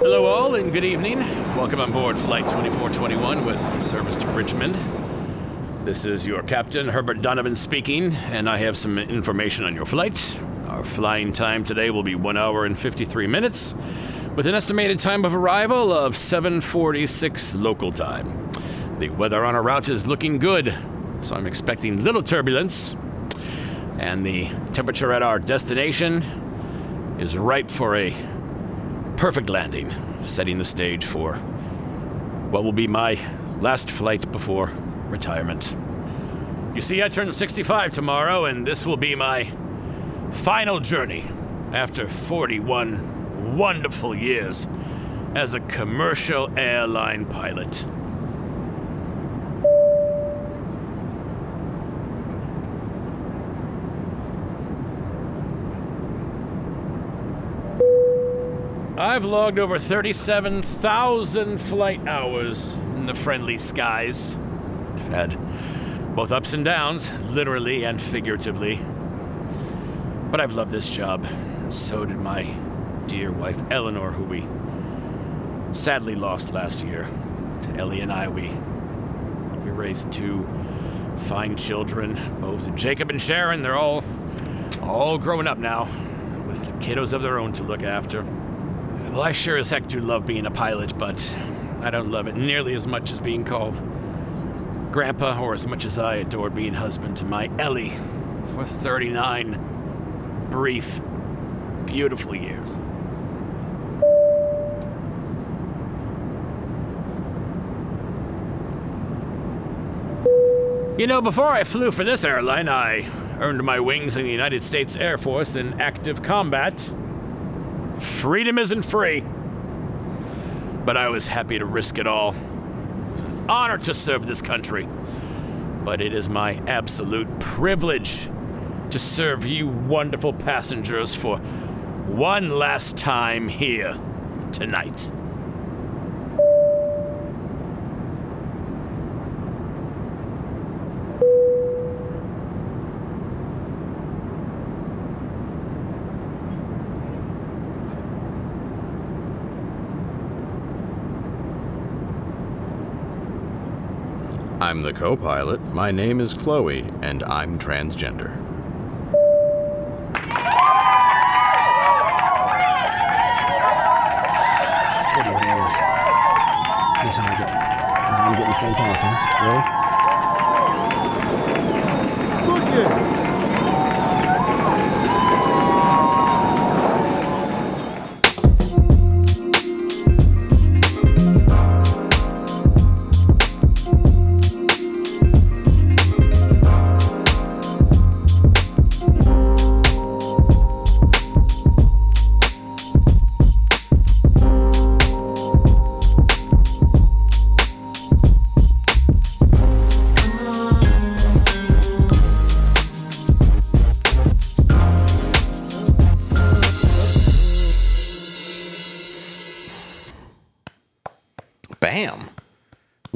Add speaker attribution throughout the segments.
Speaker 1: Hello, all, and good evening. Welcome on board Flight 2421 with service to Richmond. This is your captain, Herbert Donovan, speaking, and I have some information on your flight. Our flying time today will be 1 hour and 53 minutes, with an estimated time of arrival of 746 local time. The weather on our route is looking good, so I'm expecting little turbulence, and the temperature at our destination is ripe for a perfect landing, setting the stage for what will be my last flight before retirement. You see, I turn 65 tomorrow, and this will be my final journey after 41 wonderful years as a commercial airline pilot. I've logged over 37,000 flight hours in the friendly skies. I've had both ups and downs, literally and figuratively. But I've loved this job. So did my dear wife Eleanor, who we sadly lost last year. To Ellie and I, we we raised two fine children, both Jacob and Sharon. They're all all grown up now, with kiddos of their own to look after. Well, I sure as heck do love being a pilot, but I don't love it nearly as much as being called Grandpa, or as much as I adored being husband to my Ellie for 39 brief, beautiful years. You know, before I flew for this airline, I earned my wings in the United States Air Force in active combat. Freedom isn't free. But I was happy to risk it all. It was an honor to serve this country. But it is my absolute privilege to serve you wonderful passengers for one last time here tonight.
Speaker 2: I'm the co pilot. My name is Chloe, and I'm transgender.
Speaker 3: Forty-one years. This how I get. This how I'm getting sent off, huh? Really?
Speaker 2: Bam!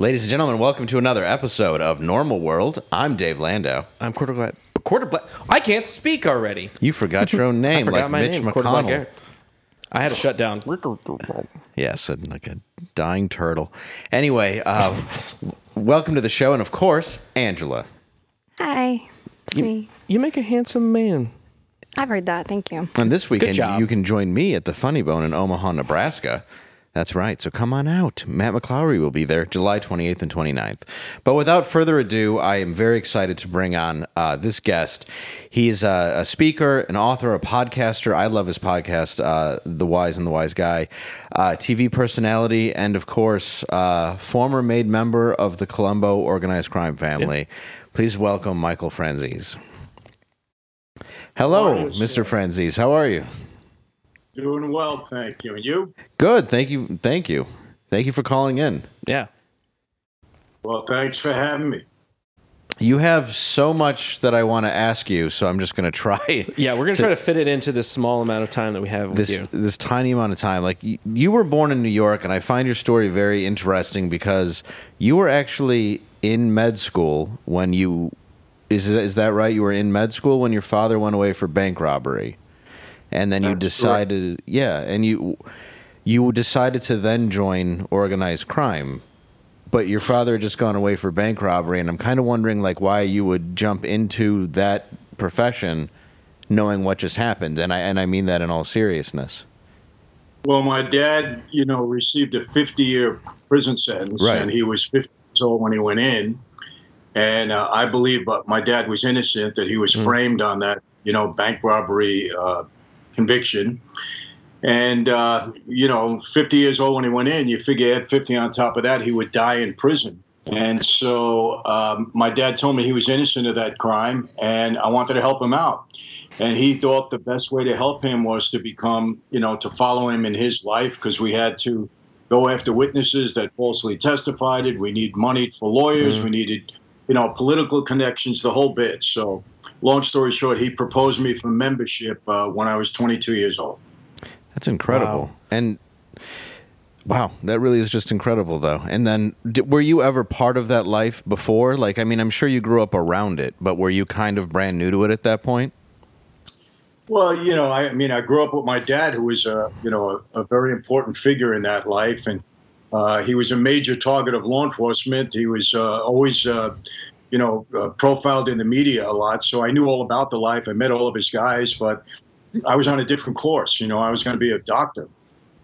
Speaker 2: Ladies and gentlemen, welcome to another episode of Normal World. I'm Dave Landau.
Speaker 4: I'm quarter black. Quarter black. I can't speak already.
Speaker 2: You forgot your own name,
Speaker 4: I forgot
Speaker 2: like
Speaker 4: my
Speaker 2: Mitch
Speaker 4: name. Quarter black
Speaker 2: McConnell.
Speaker 4: Garrett. I had a shut down.
Speaker 2: Yes, and like a dying turtle. Anyway, uh, welcome to the show, and of course, Angela.
Speaker 5: Hi, it's me.
Speaker 4: You make a handsome man.
Speaker 5: I've heard that. Thank you.
Speaker 2: And this weekend,
Speaker 4: job.
Speaker 2: you can join me at the Funny Bone in Omaha, Nebraska. That's right. So come on out. Matt McClowry will be there July 28th and 29th. But without further ado, I am very excited to bring on uh, this guest. He's a, a speaker, an author, a podcaster. I love his podcast, uh, The Wise and the Wise Guy, uh, TV personality, and of course, uh, former made member of the Colombo organized crime family. Please welcome Michael Franzese. Hello, Mr.
Speaker 6: sir.
Speaker 2: Franzese. How are you?
Speaker 6: Doing well, thank you. And you?
Speaker 2: Good. Thank you. Thank you. Thank you for calling in.
Speaker 4: Yeah.
Speaker 6: Well, thanks for having me.
Speaker 2: You have so much that I want to ask you, so I'm just going to try
Speaker 4: Yeah, we're gonna try to fit it into this small amount of time that we have with
Speaker 2: this
Speaker 4: you.
Speaker 2: this tiny amount of time. Like y- you were born in New York, and I find your story very interesting because you were actually in med school when you is is that right? You were in med school when your father went away for bank robbery, and then you
Speaker 6: That's
Speaker 2: decided, yeah, and you you decided to then join organized crime, but your father had just gone away for bank robbery, and I'm kind of wondering like why you would jump into that profession, knowing what just happened, and I and I mean that in all seriousness.
Speaker 6: Well, my dad, you know, received a 50 year prison sentence,
Speaker 2: Right.
Speaker 6: and he was 50 years old when he went in. And uh, I believe, but my dad was innocent, that he was framed on that, you know, bank robbery uh, conviction. And, uh, you know, 50 years old when he went in, you figure at 50 on top of that, he would die in prison. And so um, my dad told me he was innocent of that crime, and I wanted to help him out. And he thought the best way to help him was to become, you know, to follow him in his life because we had to go after witnesses that falsely testified it. We need money for lawyers. We needed, you know, political connections, the whole bit. So, long story short, he proposed me for membership uh, when I was 22 years old.
Speaker 2: That's incredible. And wow, that really is just incredible, though. And then, d- were you ever part of that life before? Like, I mean, I'm sure you grew up around it, but were you kind of brand new to it at that point?
Speaker 6: Well, you know, I, I mean, I grew up with my dad, who was a you know a, a very important figure in that life, and uh, he was a major target of law enforcement. He was uh, always, uh, you know, uh, profiled in the media a lot, so I knew all about the life. I met all of his guys, but I was on a different course. You know, I was going to be a doctor,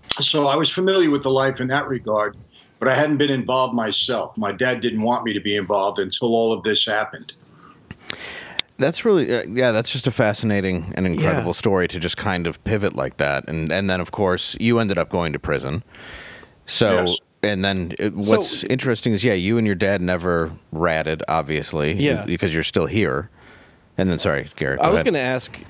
Speaker 6: so I was familiar with the life in that regard. But I hadn't been involved myself. My dad didn't want me to be involved until all of this happened.
Speaker 2: That's really, uh, yeah, that's just a fascinating and incredible
Speaker 4: Yeah.
Speaker 2: story to just kind of pivot like that. And, and then, of course, you ended up going to prison. So,
Speaker 6: Yes.
Speaker 2: And then it, what's
Speaker 4: So-
Speaker 2: interesting is, yeah, you and your dad never ratted, obviously,
Speaker 4: Yeah.
Speaker 2: because you're still here. And then, sorry, Garrett.
Speaker 4: I was going to ask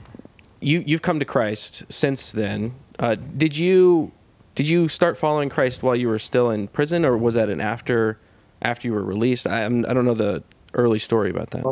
Speaker 4: you. You've come to Christ since then. Uh, did you did you start following Christ while you were still in prison, or was that an after after you were released? I, I'm, I don't know the early story about that.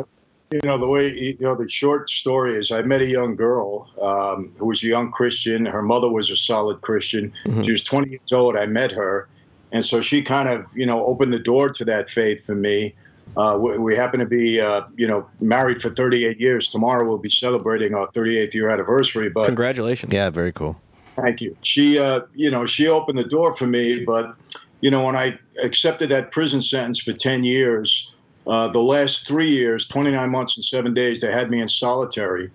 Speaker 6: You know, the way, you know, the short story is I met a young girl um, who was a young Christian. Her mother was a solid Christian. She was 20 years old. I met her. And so she kind of, you know, opened the door to that faith for me. Uh, we, we happen to be, uh, you know, married for 38 years. Tomorrow we'll be celebrating our 38th year anniversary. But
Speaker 4: Congratulations.
Speaker 2: Yeah, very cool.
Speaker 6: Thank you. She, uh, you know, she opened the door for me, but, you know, when I accepted that prison sentence for 10 years, uh, the last three years, 29 months and seven days, they had me in solitary.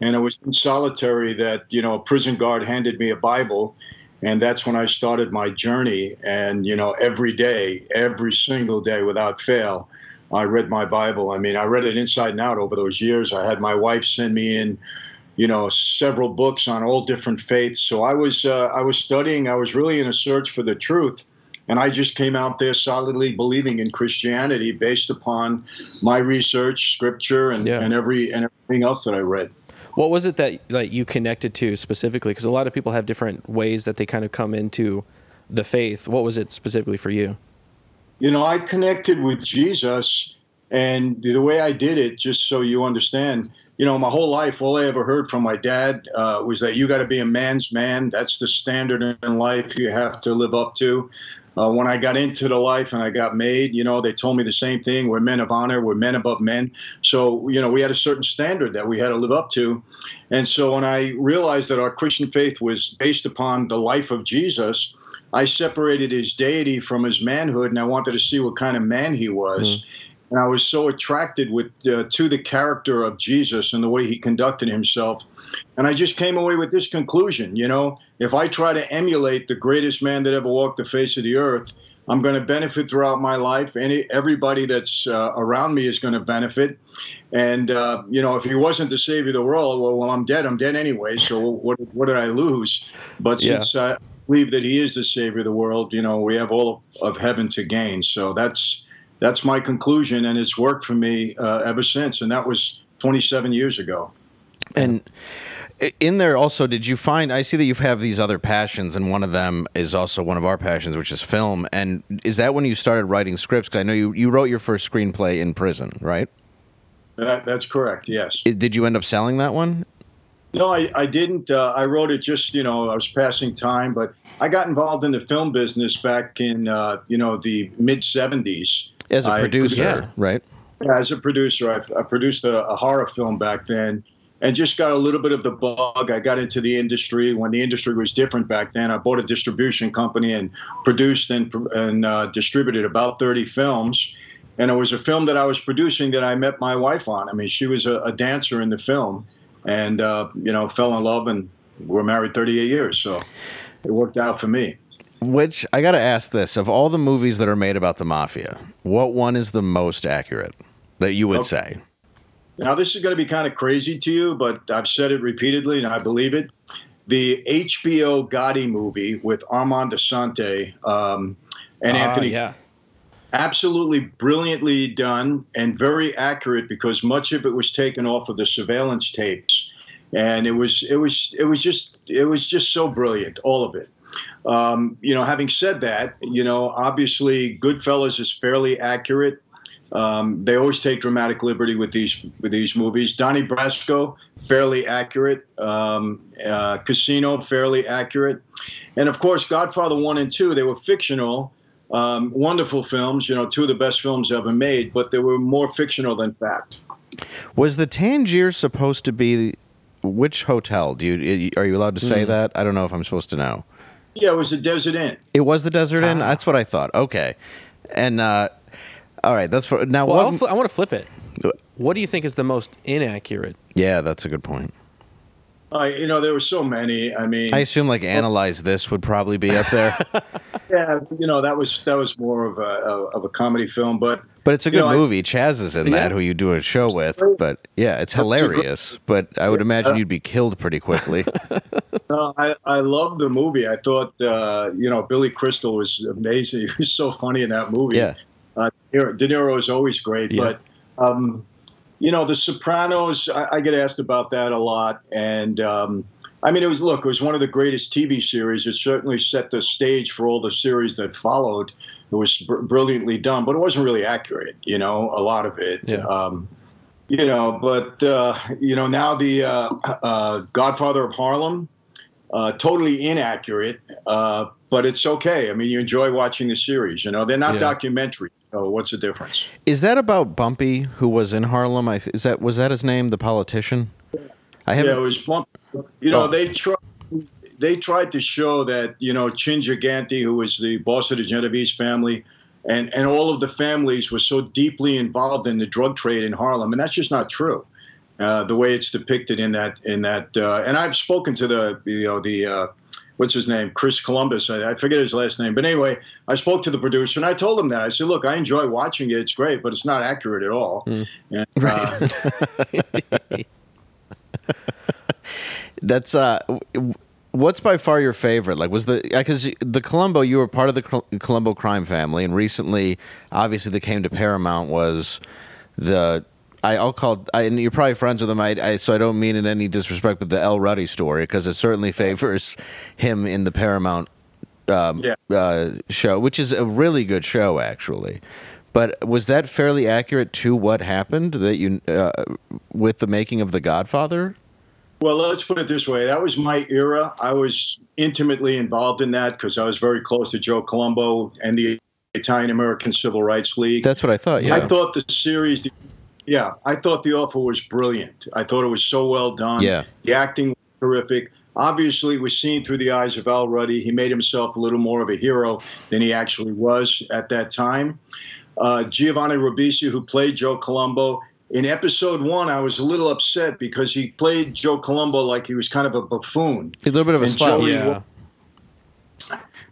Speaker 6: And it was in solitary that, you know, a prison guard handed me a Bible. And that's when I started my journey. And, you know, every day, every single day without fail, I read my Bible. I mean, I read it inside and out over those years. I had my wife send me in you know several books on all different faiths so i was uh, i was studying i was really in a search for the truth and i just came out there solidly believing in christianity based upon my research scripture and,
Speaker 4: Yeah.
Speaker 6: and every and everything else that i read
Speaker 4: What was it that like you connected to specifically? Because a lot of people have different ways that they kind of come into the faith. What was it specifically for you?
Speaker 6: you know i connected with jesus and the way i did it just so you understand you know my whole life all i ever heard from my dad uh, was that you got to be a man's man that's the standard in life you have to live up to uh, when i got into the life and i got made you know they told me the same thing we're men of honor we're men above men. So you know we had a certain standard that we had to live up to. And so when i realized that our christian faith was based upon the life of jesus I separated his deity from his manhood, and I wanted to see what kind of man he was. And I was so attracted with uh, to the character of Jesus and the way he conducted himself. And I just came away with this conclusion: you know, if I try to emulate the greatest man that ever walked the face of the earth, I'm going to benefit throughout my life. Any everybody that's uh, around me is going to benefit. And uh, you know, if he wasn't the savior of the world, well, well, I'm dead. I'm dead anyway. So what what did I lose? But
Speaker 4: Yeah.
Speaker 6: since I believe that he is the savior of the world, you know, we have all of heaven to gain. So that's that's my conclusion, and it's worked for me uh, ever since. And that was 27 years ago.
Speaker 2: And in there also, did you find? I see that you have these other passions, and one of them is also one of our passions, which is film. And is that when you started writing scripts? Because I know you you wrote your first screenplay in prison, right?
Speaker 6: That, that's correct. Yes.
Speaker 2: Did you end up selling that one?
Speaker 6: No, I, I didn't. Uh, I wrote it just, you know, I was passing time, but I got involved in the film business back in, uh, you know, the mid 70s.
Speaker 2: As a
Speaker 6: I
Speaker 2: producer,
Speaker 4: Yeah.
Speaker 2: right?
Speaker 6: As a producer, I, I produced a, a horror film back then. and just got a little bit of the bug. I got into the industry when the industry was different back then. I bought a distribution company and produced and, and uh, distributed about 30 films. And it was a film that I was producing that I met my wife on. I mean, she was a, a dancer in the film, and uh, you know, fell in love, and we're married 38 years. So it worked out for me.
Speaker 2: Which I got to ask this: of all the movies that are made about the mafia, what one is the most accurate that you would
Speaker 6: Okay.
Speaker 2: say?
Speaker 6: Now, this is going to be kind of crazy to you, but I've said it repeatedly and I believe it. The HBO Gotti movie with Armand Assante um, and
Speaker 4: Ah,
Speaker 6: Anthony,
Speaker 4: yeah.
Speaker 6: absolutely brilliantly done and very accurate because much of it was taken off of the surveillance tapes, and it was it was it was just it was just so brilliant, all of it. Um, you know, having said that, you know, obviously Goodfellas is fairly accurate. Um, they always take dramatic liberty with these with these movies. Donnie Brasco, fairly accurate. Um, uh, Casino, fairly accurate, and of course, Godfather One and Two. They were fictional, um, wonderful films. You know, two of the best films ever made, but they were more fictional than fact.
Speaker 2: Was the Tangier supposed to be which hotel? Do you are you allowed to say that? I don't know if I'm supposed to know.
Speaker 6: Yeah, it was the Desert Inn.
Speaker 2: It was the Desert Inn.
Speaker 4: Ah.
Speaker 2: That's what I thought. Okay, and uh, all right, that's for now.
Speaker 4: Well,
Speaker 2: what?
Speaker 4: I'll fl- I want to flip it. What do you think is the most inaccurate?
Speaker 2: yeah, that's a good point.
Speaker 6: Uh, you know, there were so many. I mean,
Speaker 2: I assume like analyze this would probably be up there,
Speaker 6: yeah, you know, that was that was more of a of a comedy film, but
Speaker 2: but it's a
Speaker 6: You
Speaker 2: good
Speaker 6: know, I-
Speaker 2: movie. Chaz is in that, who you do a show with. But yeah, it's hilarious. But I would imagine you'd be killed pretty quickly.
Speaker 6: No, I, I loved the movie. I thought, uh, you know, Billy Crystal was amazing. He was so funny in that movie.
Speaker 2: yeah,
Speaker 6: Uh, De Niro- De Niro is always great.
Speaker 4: Yeah.
Speaker 6: But, um, you know, The Sopranos, I, I get asked about that a lot. And, um, I mean, it was, look, it was one of the greatest TV series. It certainly set the stage for all the series that followed. It was br- brilliantly done, but it wasn't really accurate, you know, a lot of it.
Speaker 4: Yeah.
Speaker 6: Um, you know, but, uh, you know, now the uh, uh, Godfather of Harlem, uh, totally inaccurate, uh, but it's okay. I mean, you enjoy watching the series. You know, they're not
Speaker 4: Yeah.
Speaker 6: documentaries. So what's the difference?
Speaker 2: is that about Bumpy, who was in Harlem? I, is that was that his name, the politician? I
Speaker 6: Yeah, it was bump. You know,
Speaker 2: Oh.
Speaker 6: they tried. They tried to show that you know Chin Gigante, who was the boss of the Genovese family, and and all of the families were so deeply involved in the drug trade in Harlem, and that's just not true. Uh, the way it's depicted in that in that, uh, and I've spoken to the you know the uh, what's his name, Chris Columbus. I, I forget his last name, but anyway, I spoke to the producer and I told him that. I said, look, I enjoy watching it; it's great, but it's not accurate at all. And, uh,
Speaker 2: That's uh, what's by far your favorite? Like, was the because the Colombo you were part of the Col- Colombo crime family, and recently, obviously, that came to Paramount was the. I, I'll call. I, and you're probably friends with him. I, I so I don't mean in any disrespect, but the Al Ruddy story because it certainly favors him in the Paramount um,
Speaker 6: Yeah.
Speaker 2: uh, show, which is a really good show, actually. But was that fairly accurate to what happened that you uh, with the making of The Godfather?
Speaker 6: Well, let's put it this way. That was my era. I was intimately involved in that because I was very close to Joe Colombo and the Italian American Civil Rights League.
Speaker 2: That's what I thought. Yeah.
Speaker 6: I thought the series, yeah, I thought The Offer was brilliant. I thought it was so well done.
Speaker 2: Yeah.
Speaker 6: The acting was terrific. Obviously, it was seen through the eyes of Al Ruddy. He made himself a little more of a hero than he actually was at that time. Uh, Giovanni Ribisi, who played Joe Colombo, in episode one, I was a little upset because he played Joe Colombo like he was kind of a buffoon.
Speaker 2: a little bit of a slouch.
Speaker 4: Yeah.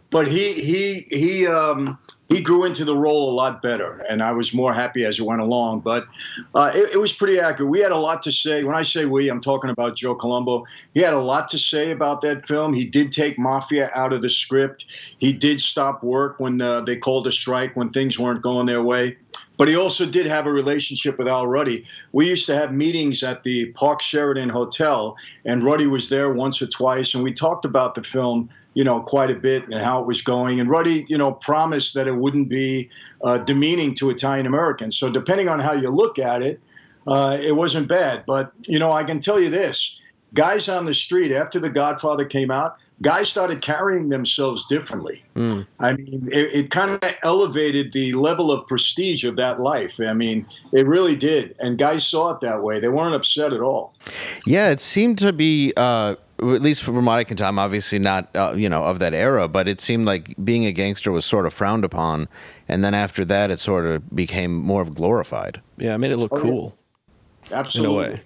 Speaker 6: but he he he um, he grew into the role a lot better, and I was more happy as it went along. But uh, it, it was pretty accurate. We had a lot to say. When I say we, I'm talking about Joe Colombo. He had a lot to say about that film. He did take mafia out of the script. He did stop work when uh, they called a strike when things weren't going their way. But he also did have a relationship with Al Ruddy. We used to have meetings at the Park Sheraton Hotel, and Ruddy was there once or twice, and we talked about the film, you know, quite a bit and how it was going. And Ruddy, you know, promised that it wouldn't be uh, demeaning to Italian Americans. So depending on how you look at it, uh, it wasn't bad. But you know, I can tell you this: guys on the street after The Godfather came out, guys started carrying themselves differently. I mean, it, it kind of elevated the level of prestige of that life. I mean, it really did, and guys saw it that way. They weren't upset at all.
Speaker 2: Yeah, it seemed to be, uh, at least from what I can tell, I'm obviously not, uh, you know, of that era, but it seemed like being a gangster was sort of frowned upon, and then after that, it sort of became more of glorified,
Speaker 4: Yeah, I made it look
Speaker 6: Oh, yeah.
Speaker 4: cool in a
Speaker 6: Absolutely,
Speaker 4: way.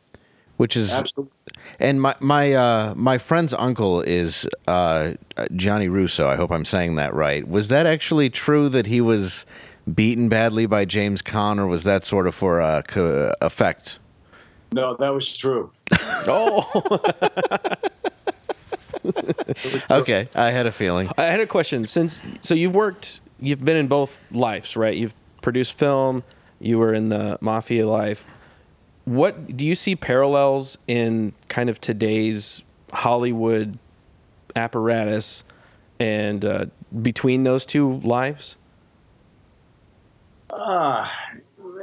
Speaker 2: Which is
Speaker 6: absolutely.
Speaker 2: And my my uh, my friend's uncle is uh, Johnny Russo. I hope I'm saying that right. Was that actually true that he was beaten badly by James Caan, or was that sort of for uh, co- effect?
Speaker 6: No, that was true.
Speaker 4: Oh,
Speaker 2: Okay, I had a feeling.
Speaker 4: I had a question. Since so you've worked, you've been in both lives, right? You've produced film. You were in the mafia life. What do you see parallels in kind of today's Hollywood apparatus and uh, between those two lives?
Speaker 6: Ah,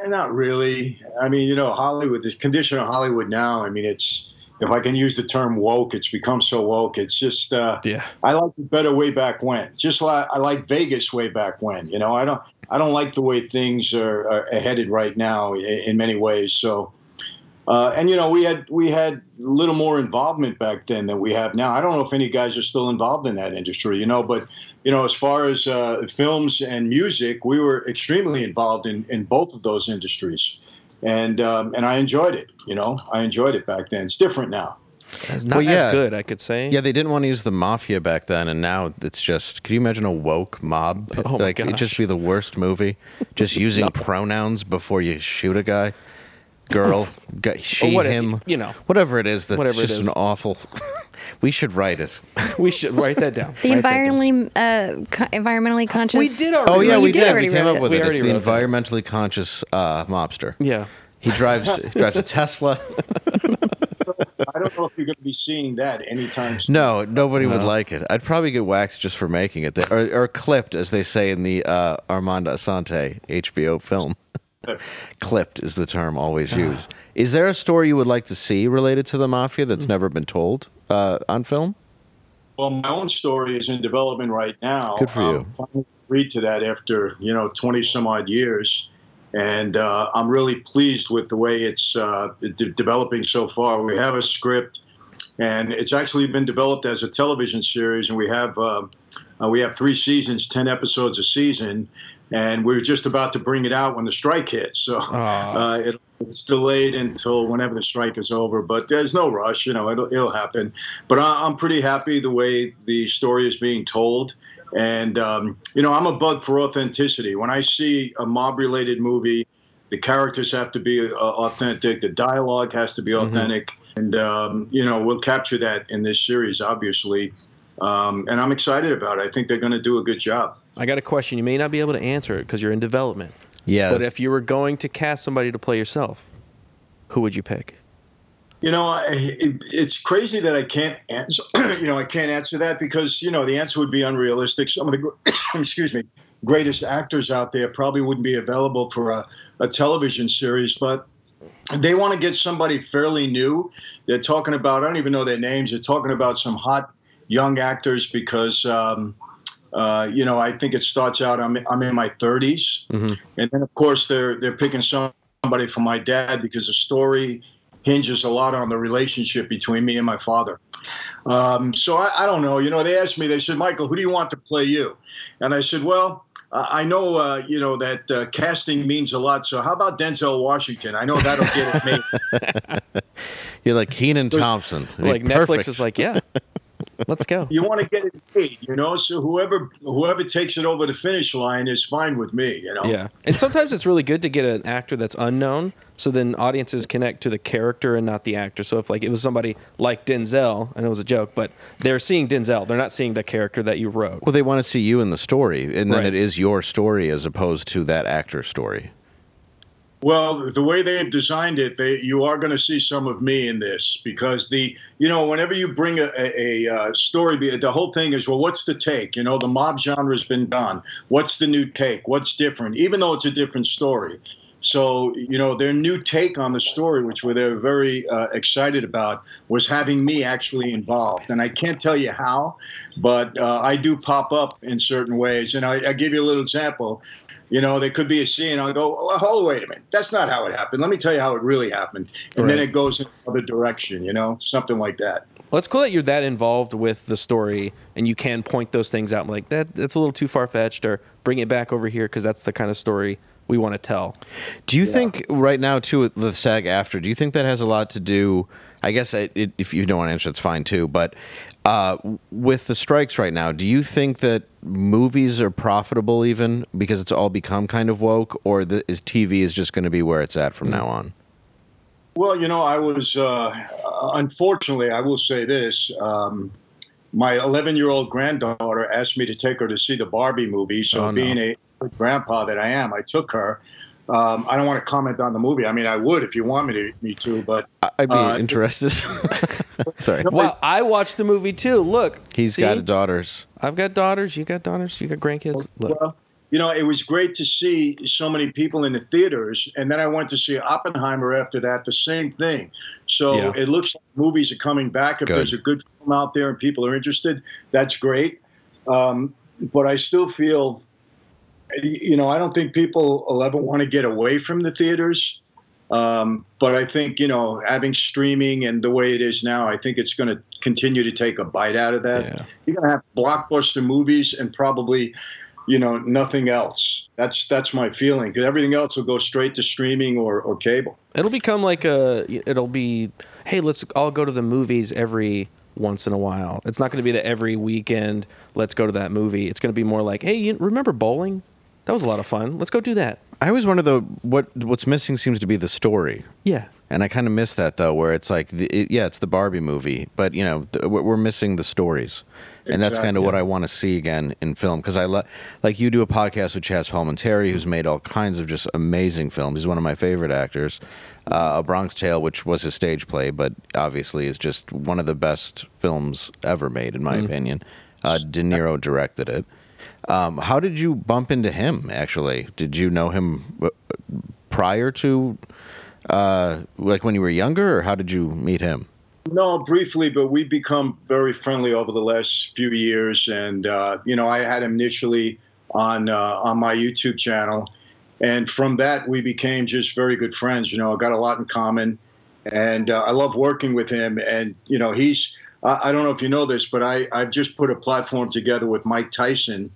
Speaker 6: not really. I mean, you know, Hollywood, the condition of Hollywood now, I mean, it's, if I can use the term woke, it's become so woke. It's just, uh,
Speaker 4: Yeah.
Speaker 6: I like it better way back when. Just like I like Vegas way back when. You know, I don't, I don't like the way things are, are headed right now in, in many ways. So, uh, and you know, we had we had a little more involvement back then than we have now. I don't know if any guys are still involved in that industry, you know, but you know, as far as uh, films and music, we were extremely involved in, in both of those industries, and um, and I enjoyed it. You know, I enjoyed it back then. It's different now.
Speaker 4: It's not
Speaker 2: Well, yeah.
Speaker 4: as good, I could say.
Speaker 2: Yeah, they didn't want to use the mafia back then, and now it's just. Could you imagine a woke mob?
Speaker 4: Oh my
Speaker 2: like it'd just be the worst movie. Just using pronouns before you shoot a guy, girl, guy, she,
Speaker 4: what-
Speaker 2: him,
Speaker 4: you know.
Speaker 2: whatever it is. That's
Speaker 4: Whatever
Speaker 2: just
Speaker 4: is.
Speaker 2: an awful. we should write it.
Speaker 4: We should write that down.
Speaker 5: The
Speaker 4: Write down.
Speaker 5: environmentally uh, co- environmentally conscious.
Speaker 4: We did already
Speaker 2: Oh yeah,
Speaker 5: You
Speaker 2: we
Speaker 5: did
Speaker 2: did.
Speaker 5: already
Speaker 2: We came up with
Speaker 4: We
Speaker 2: it. It's
Speaker 4: already
Speaker 2: the
Speaker 4: wrote that.
Speaker 2: environmentally conscious uh, mobster.
Speaker 4: Yeah.
Speaker 2: He drives drives a Tesla.
Speaker 6: I don't know if you're going to be seeing that anytime soon.
Speaker 2: No, nobody would like it. I'd probably get waxed just for making it, or, or clipped, as they say in the uh, Armando Assante HBO film. clipped is the term always used. Is there a story you would like to see related to the mafia that's never been told uh, on film?
Speaker 6: Well, my own story is in development right now.
Speaker 2: Good for you.
Speaker 6: Um, finally agreed to that after you know twenty some odd years, and uh, I'm really pleased with the way it's uh, de- developing so far. We have a script, and it's actually been developed as a television series, and we have uh, uh, we have three seasons, ten episodes a season, and we're just about to bring it out when the strike hits. So uh, it, it's delayed until whenever the strike is over, but there's no rush. You know, it'll, it'll happen. But I, I'm pretty happy the way the story is being told. And, um, you know, I'm a bug for authenticity. When I see a mob related movie, the characters have to be uh, authentic, the dialogue has to be authentic. And, um, you know, we'll capture that in this series, obviously. Um, and I'm excited about it. I think they're going to do a good job.
Speaker 4: I got a question. You may not be able to answer it because you're in development.
Speaker 2: Yeah.
Speaker 4: But if you were going to cast somebody to play yourself, who would you pick?
Speaker 6: You know, I, it, it's crazy that I can't answer. you know, I can't answer that because you know the answer would be unrealistic. Some of the, excuse me, greatest actors out there probably wouldn't be available for a, a television series, but they want to get somebody fairly new. They're talking about I don't even know their names. They're talking about some hot young actors because. Um, uh, you know, I think it starts out. I'm I'm in my 30s, and then of course they're they're picking somebody for my dad because the story hinges a lot on the relationship between me and my father. Um, so I, I don't know. You know, they asked me. They said, Michael, who do you want to play you? And I said, well. Uh, I know, uh, you know, that uh, casting means a lot. So how about Denzel Washington? I know that'll get it made.
Speaker 2: You're like Kenan Thompson. It'd
Speaker 4: Like Netflix is like, yeah, let's go.
Speaker 6: You want to get it made, you know. So whoever whoever takes it over the finish line is fine with me. You know.
Speaker 4: Yeah. And sometimes it's really good to get an actor that's unknown so then audiences connect to the character and not the actor. So if like it was somebody like Denzel, I know it was a joke, but they're seeing Denzel, they're not seeing the character that you wrote.
Speaker 2: Well, they want to see you in the story, and then
Speaker 4: Right.
Speaker 2: it is your story as opposed to that actor's story.
Speaker 6: Well, the way they've designed it, they, you are going to see some of me in this because the, you know, whenever you bring a, a, a uh, story, the whole thing is, well, what's the take? You know, the mob genre's been done. What's the new take? What's different? Even though it's a different story. So, you know, their new take on the story, which were they're very uh, excited about, was having me actually involved. And I can't tell you how, but uh, I do pop up in certain ways. And I, I give you a little example. You know, there could be a scene. I'll go, oh, hold, wait a minute. That's not how it happened. Let me tell you how it really happened. And then it goes in another direction, you know, something like that.
Speaker 4: Well, it's cool that you're that involved with the story and you can point those things out and like that that's a little too far fetched or bring it back over here because that's the kind of story we want to tell.
Speaker 2: Do you think right now too the SAG-AFTRA? Do you think that has a lot to do? I guess it, it, if you don't want to answer, it's fine too. But uh, with the strikes right now, do you think that movies are profitable even because it's all become kind of woke, or the, is TV is just going to be where it's at from now on?
Speaker 6: Well, you know, I was, uh, unfortunately, I will say this. Um, my 11 year old granddaughter asked me to take her to see the Barbie movie. So,
Speaker 4: Oh, no.
Speaker 6: being a grandpa that I am, I took her. Um, I don't want to comment on the movie. I mean, I would if you want me to, me to but
Speaker 2: I- I'd be
Speaker 6: Uh,
Speaker 2: interested. Sorry,
Speaker 4: Well, I watched the movie too. Look,
Speaker 2: he's
Speaker 4: see?
Speaker 2: got daughters.
Speaker 4: I've got daughters. You got daughters. You got grandkids. Look,
Speaker 6: Well, you know, it was great to see so many people in the theaters, and then I went to see Oppenheimer after that. The same thing. So
Speaker 4: Yeah.
Speaker 6: it looks like movies are coming back. If
Speaker 2: Good.
Speaker 6: there's a good film out there and people are interested, that's great. Um, but I still feel, you know, I don't think people will ever want to get away from the theaters. Um, but I think you know, having streaming and the way it is now, I think it's going to continue to take a bite out of that
Speaker 4: Yeah.
Speaker 6: you're gonna have blockbuster movies and probably you know nothing else that's that's my feeling because everything else will go straight to streaming or, or cable
Speaker 4: it'll become like a. It'll be. Hey, let's all go to the movies every once in a while. It's not going to be that every weekend. Let's go to that movie. It's going to be more like, hey, you remember bowling? That was a lot of fun. Let's go do that.
Speaker 2: I always wonder though what what's missing seems to be the story.
Speaker 4: Yeah.
Speaker 2: And I kind of miss that though, where it's like, the, it, yeah, it's the Barbie movie, but you know, th- we're we're missing the stories, and that's kind of what I want to see again in film. Because I lo- like you do a podcast with Chaz Palminteri, who's made all kinds of just amazing films. He's one of my favorite actors. Uh, a Bronx Tale, which was his stage play, but obviously is just one of the best films ever made, in my opinion. Uh, De Niro directed it. Um, how did you bump into him? Actually, did you know him uh, prior to, uh, like when you were younger, or how did you meet him?
Speaker 6: no briefly but we've become very friendly over the last few years. And uh, you know i had him initially on uh, on my youtube channel. And from that we became just very good friends. You know i got a lot in common. And uh, i love working with him. And you know he's I, I don't know if you know this but i i've just put a platform together with mike tyson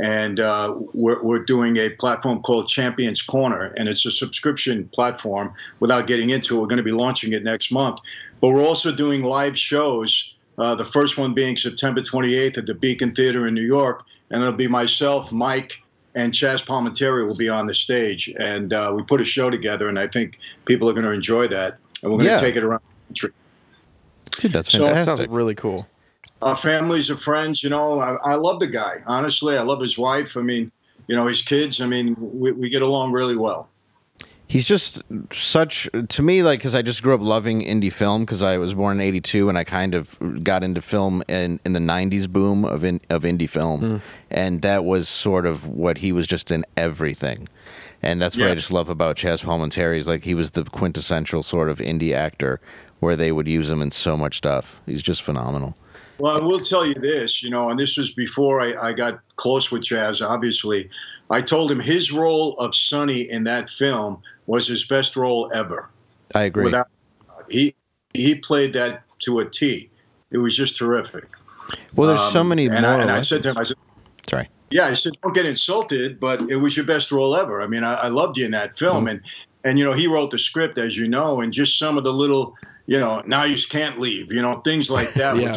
Speaker 6: and uh, we're, we're doing a platform called Champions Corner, and it's a subscription platform. Without getting into it, we're going to be launching it next month. But we're also doing live shows. Uh, the first one being September 28th at the Beacon Theater in New York, and it'll be myself, Mike, and Chaz Palminteri will be on the stage. And uh, we put a show together, and I think people are going to enjoy that. And we're going to
Speaker 2: Yeah.
Speaker 6: take it around the country.
Speaker 2: Dude, that's fantastic!
Speaker 6: So-
Speaker 4: That
Speaker 2: fantastic.
Speaker 4: sounds really cool.
Speaker 6: Our families are friends. You know, I, I love the guy. Honestly, I love his wife. I mean, you know, his kids. I mean, we, we get along really well.
Speaker 2: He's just such to me, like because I just grew up loving indie film because I was born in '82 and I kind of got into film in, in the '90s boom of in, of indie film, hmm. and that was sort of what he was just in everything. And that's what I just love about Chaz Palminteri is like he was the quintessential sort of indie actor where they would use him in so much stuff. He's just phenomenal.
Speaker 6: Well, I will tell you this, you know, and this was before I, I got close with Chaz, obviously. I told him his role of Sonny in that film was his best role ever.
Speaker 2: I agree.
Speaker 6: Without he he played that to a T. It was just terrific.
Speaker 2: well, there's so
Speaker 6: Um,
Speaker 2: many
Speaker 6: and. I, and I said to him, I said,
Speaker 2: Sorry.
Speaker 6: Yeah, I said, don't get insulted, but it was your best role ever. I mean, I, I loved you in that film,
Speaker 2: Mm-hmm.
Speaker 6: and and you know he wrote the script, as you know, and just some of the little, you know, now you just can't leave, you know, things like that.
Speaker 4: Yeah.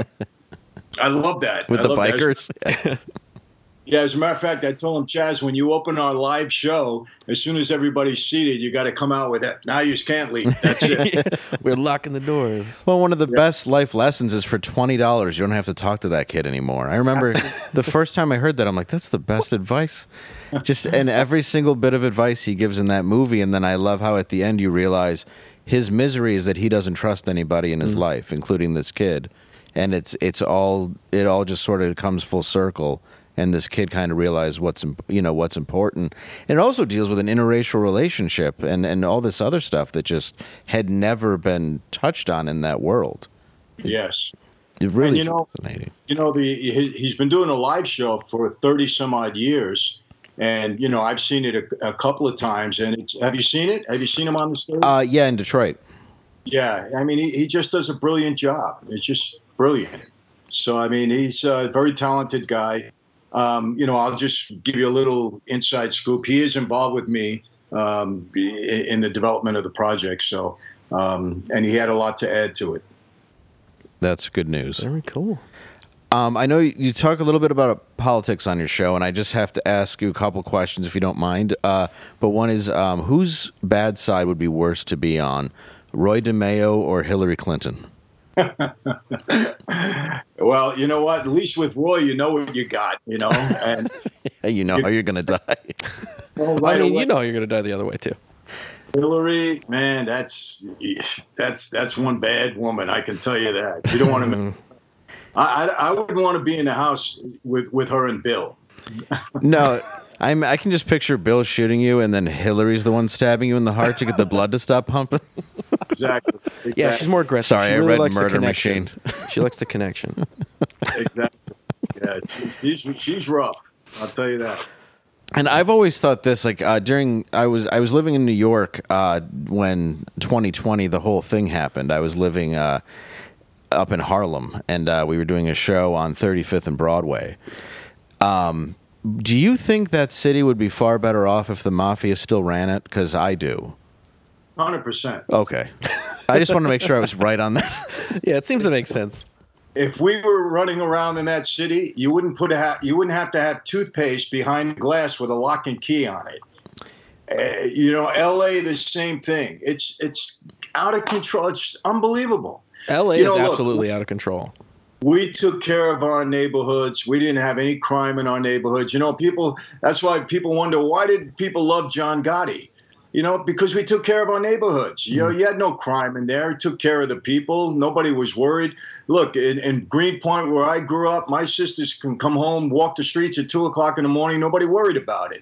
Speaker 6: I love that.
Speaker 2: With
Speaker 6: I
Speaker 2: the
Speaker 6: love that.
Speaker 2: bikers,
Speaker 6: Yeah, as a matter of fact, I told him, Chaz, when you open our live show, as soon as everybody's seated, you got to come out with that. Now you just can't leave. That's it.
Speaker 4: We're locking the doors.
Speaker 2: Well, one of the best life lessons is for twenty dollars. You don't have to talk to that kid anymore. I remember the first time I heard that, I'm like, "That's the best advice." Just and every single bit of advice he gives in that movie, and then I love how at the end you realize his misery is that he doesn't trust anybody in his mm. life, including this kid, and it's it's all it all just sort of comes full circle and this kid kind of realized what's you know what's important. And it also deals with an interracial relationship and and all this other stuff that just had never been touched on in that world.
Speaker 6: Yes.
Speaker 2: It really
Speaker 6: you know-
Speaker 2: fascinating.
Speaker 6: You know, the he, he's been doing a live show for 30 some odd years. And, you know, I've seen it a, a couple of times. And it's, have you seen it? Have you seen him on the stage?
Speaker 2: Uh, yeah, in Detroit.
Speaker 6: Yeah, I mean, he, he just does a brilliant job. It's just brilliant. So, I mean, he's a very talented guy. Um, you know, I'll just give you a little inside scoop. He is involved with me um, in the development of the project. So, um, and he had a lot to add to it.
Speaker 2: That's good news.
Speaker 4: Very cool.
Speaker 2: Um, I know you you talk a little bit about politics on your show, and I just have to ask you a couple questions if you don't mind. Uh, but one is, um, whose bad side would be worse to be on, Roy DeMeo or Hillary Clinton?
Speaker 6: Well, you know what? At least with Roy, you know what you got, you know? And
Speaker 2: you know how you're gonna die.
Speaker 6: Oh, well,
Speaker 4: I mean,
Speaker 6: away-
Speaker 4: you know you're gonna die the other way too.
Speaker 6: Hillary, man, that's that's that's one bad woman. I can tell you that. You don't want to. Mm. I, I I wouldn't want to be in the house with with her and Bill.
Speaker 2: no, I'm. I can just picture Bill shooting you, and then Hillary's the one stabbing you in the heart to get the blood to stop pumping.
Speaker 6: Exactly.
Speaker 4: Yeah, she's more aggressive.
Speaker 2: Sorry,
Speaker 4: she
Speaker 2: I
Speaker 4: really
Speaker 2: read
Speaker 4: likes the
Speaker 2: Murder
Speaker 4: connection.
Speaker 2: Machine.
Speaker 4: she likes the connection.
Speaker 6: exactly. Yeah, she's, she's she's rough. I'll tell you that.
Speaker 2: And I've always thought this like uh, during I was I was living in New York uh, when 2020 the whole thing happened. I was living uh, up in Harlem, and uh, we were doing a show on 35th and Broadway. Um, do you think that city would be far better off if the mafia still ran it? Because I do.
Speaker 6: Hundred percent.
Speaker 2: Okay, I just want to make sure I was right on that.
Speaker 4: yeah, it seems to make sense.
Speaker 6: If we were running around in that city, you wouldn't put a ha- you wouldn't have to have toothpaste behind glass with a lock and key on it. Uh, you know, L.A. the same thing. It's it's out of control. It's unbelievable.
Speaker 4: LA
Speaker 6: You know,
Speaker 4: is
Speaker 6: look-
Speaker 4: absolutely out of control.
Speaker 6: We took care of our neighborhoods. We didn't have any crime in our neighborhoods. You know, people. That's why people wonder why did people love John Gotti. You know, because we took care of our neighborhoods. You know, hmm. you had no crime in there. Took care of the people. Nobody was worried. Look, in, in Greenpoint, where I grew up, my sisters can come home, walk the streets at two o'clock in the morning. Nobody worried about it.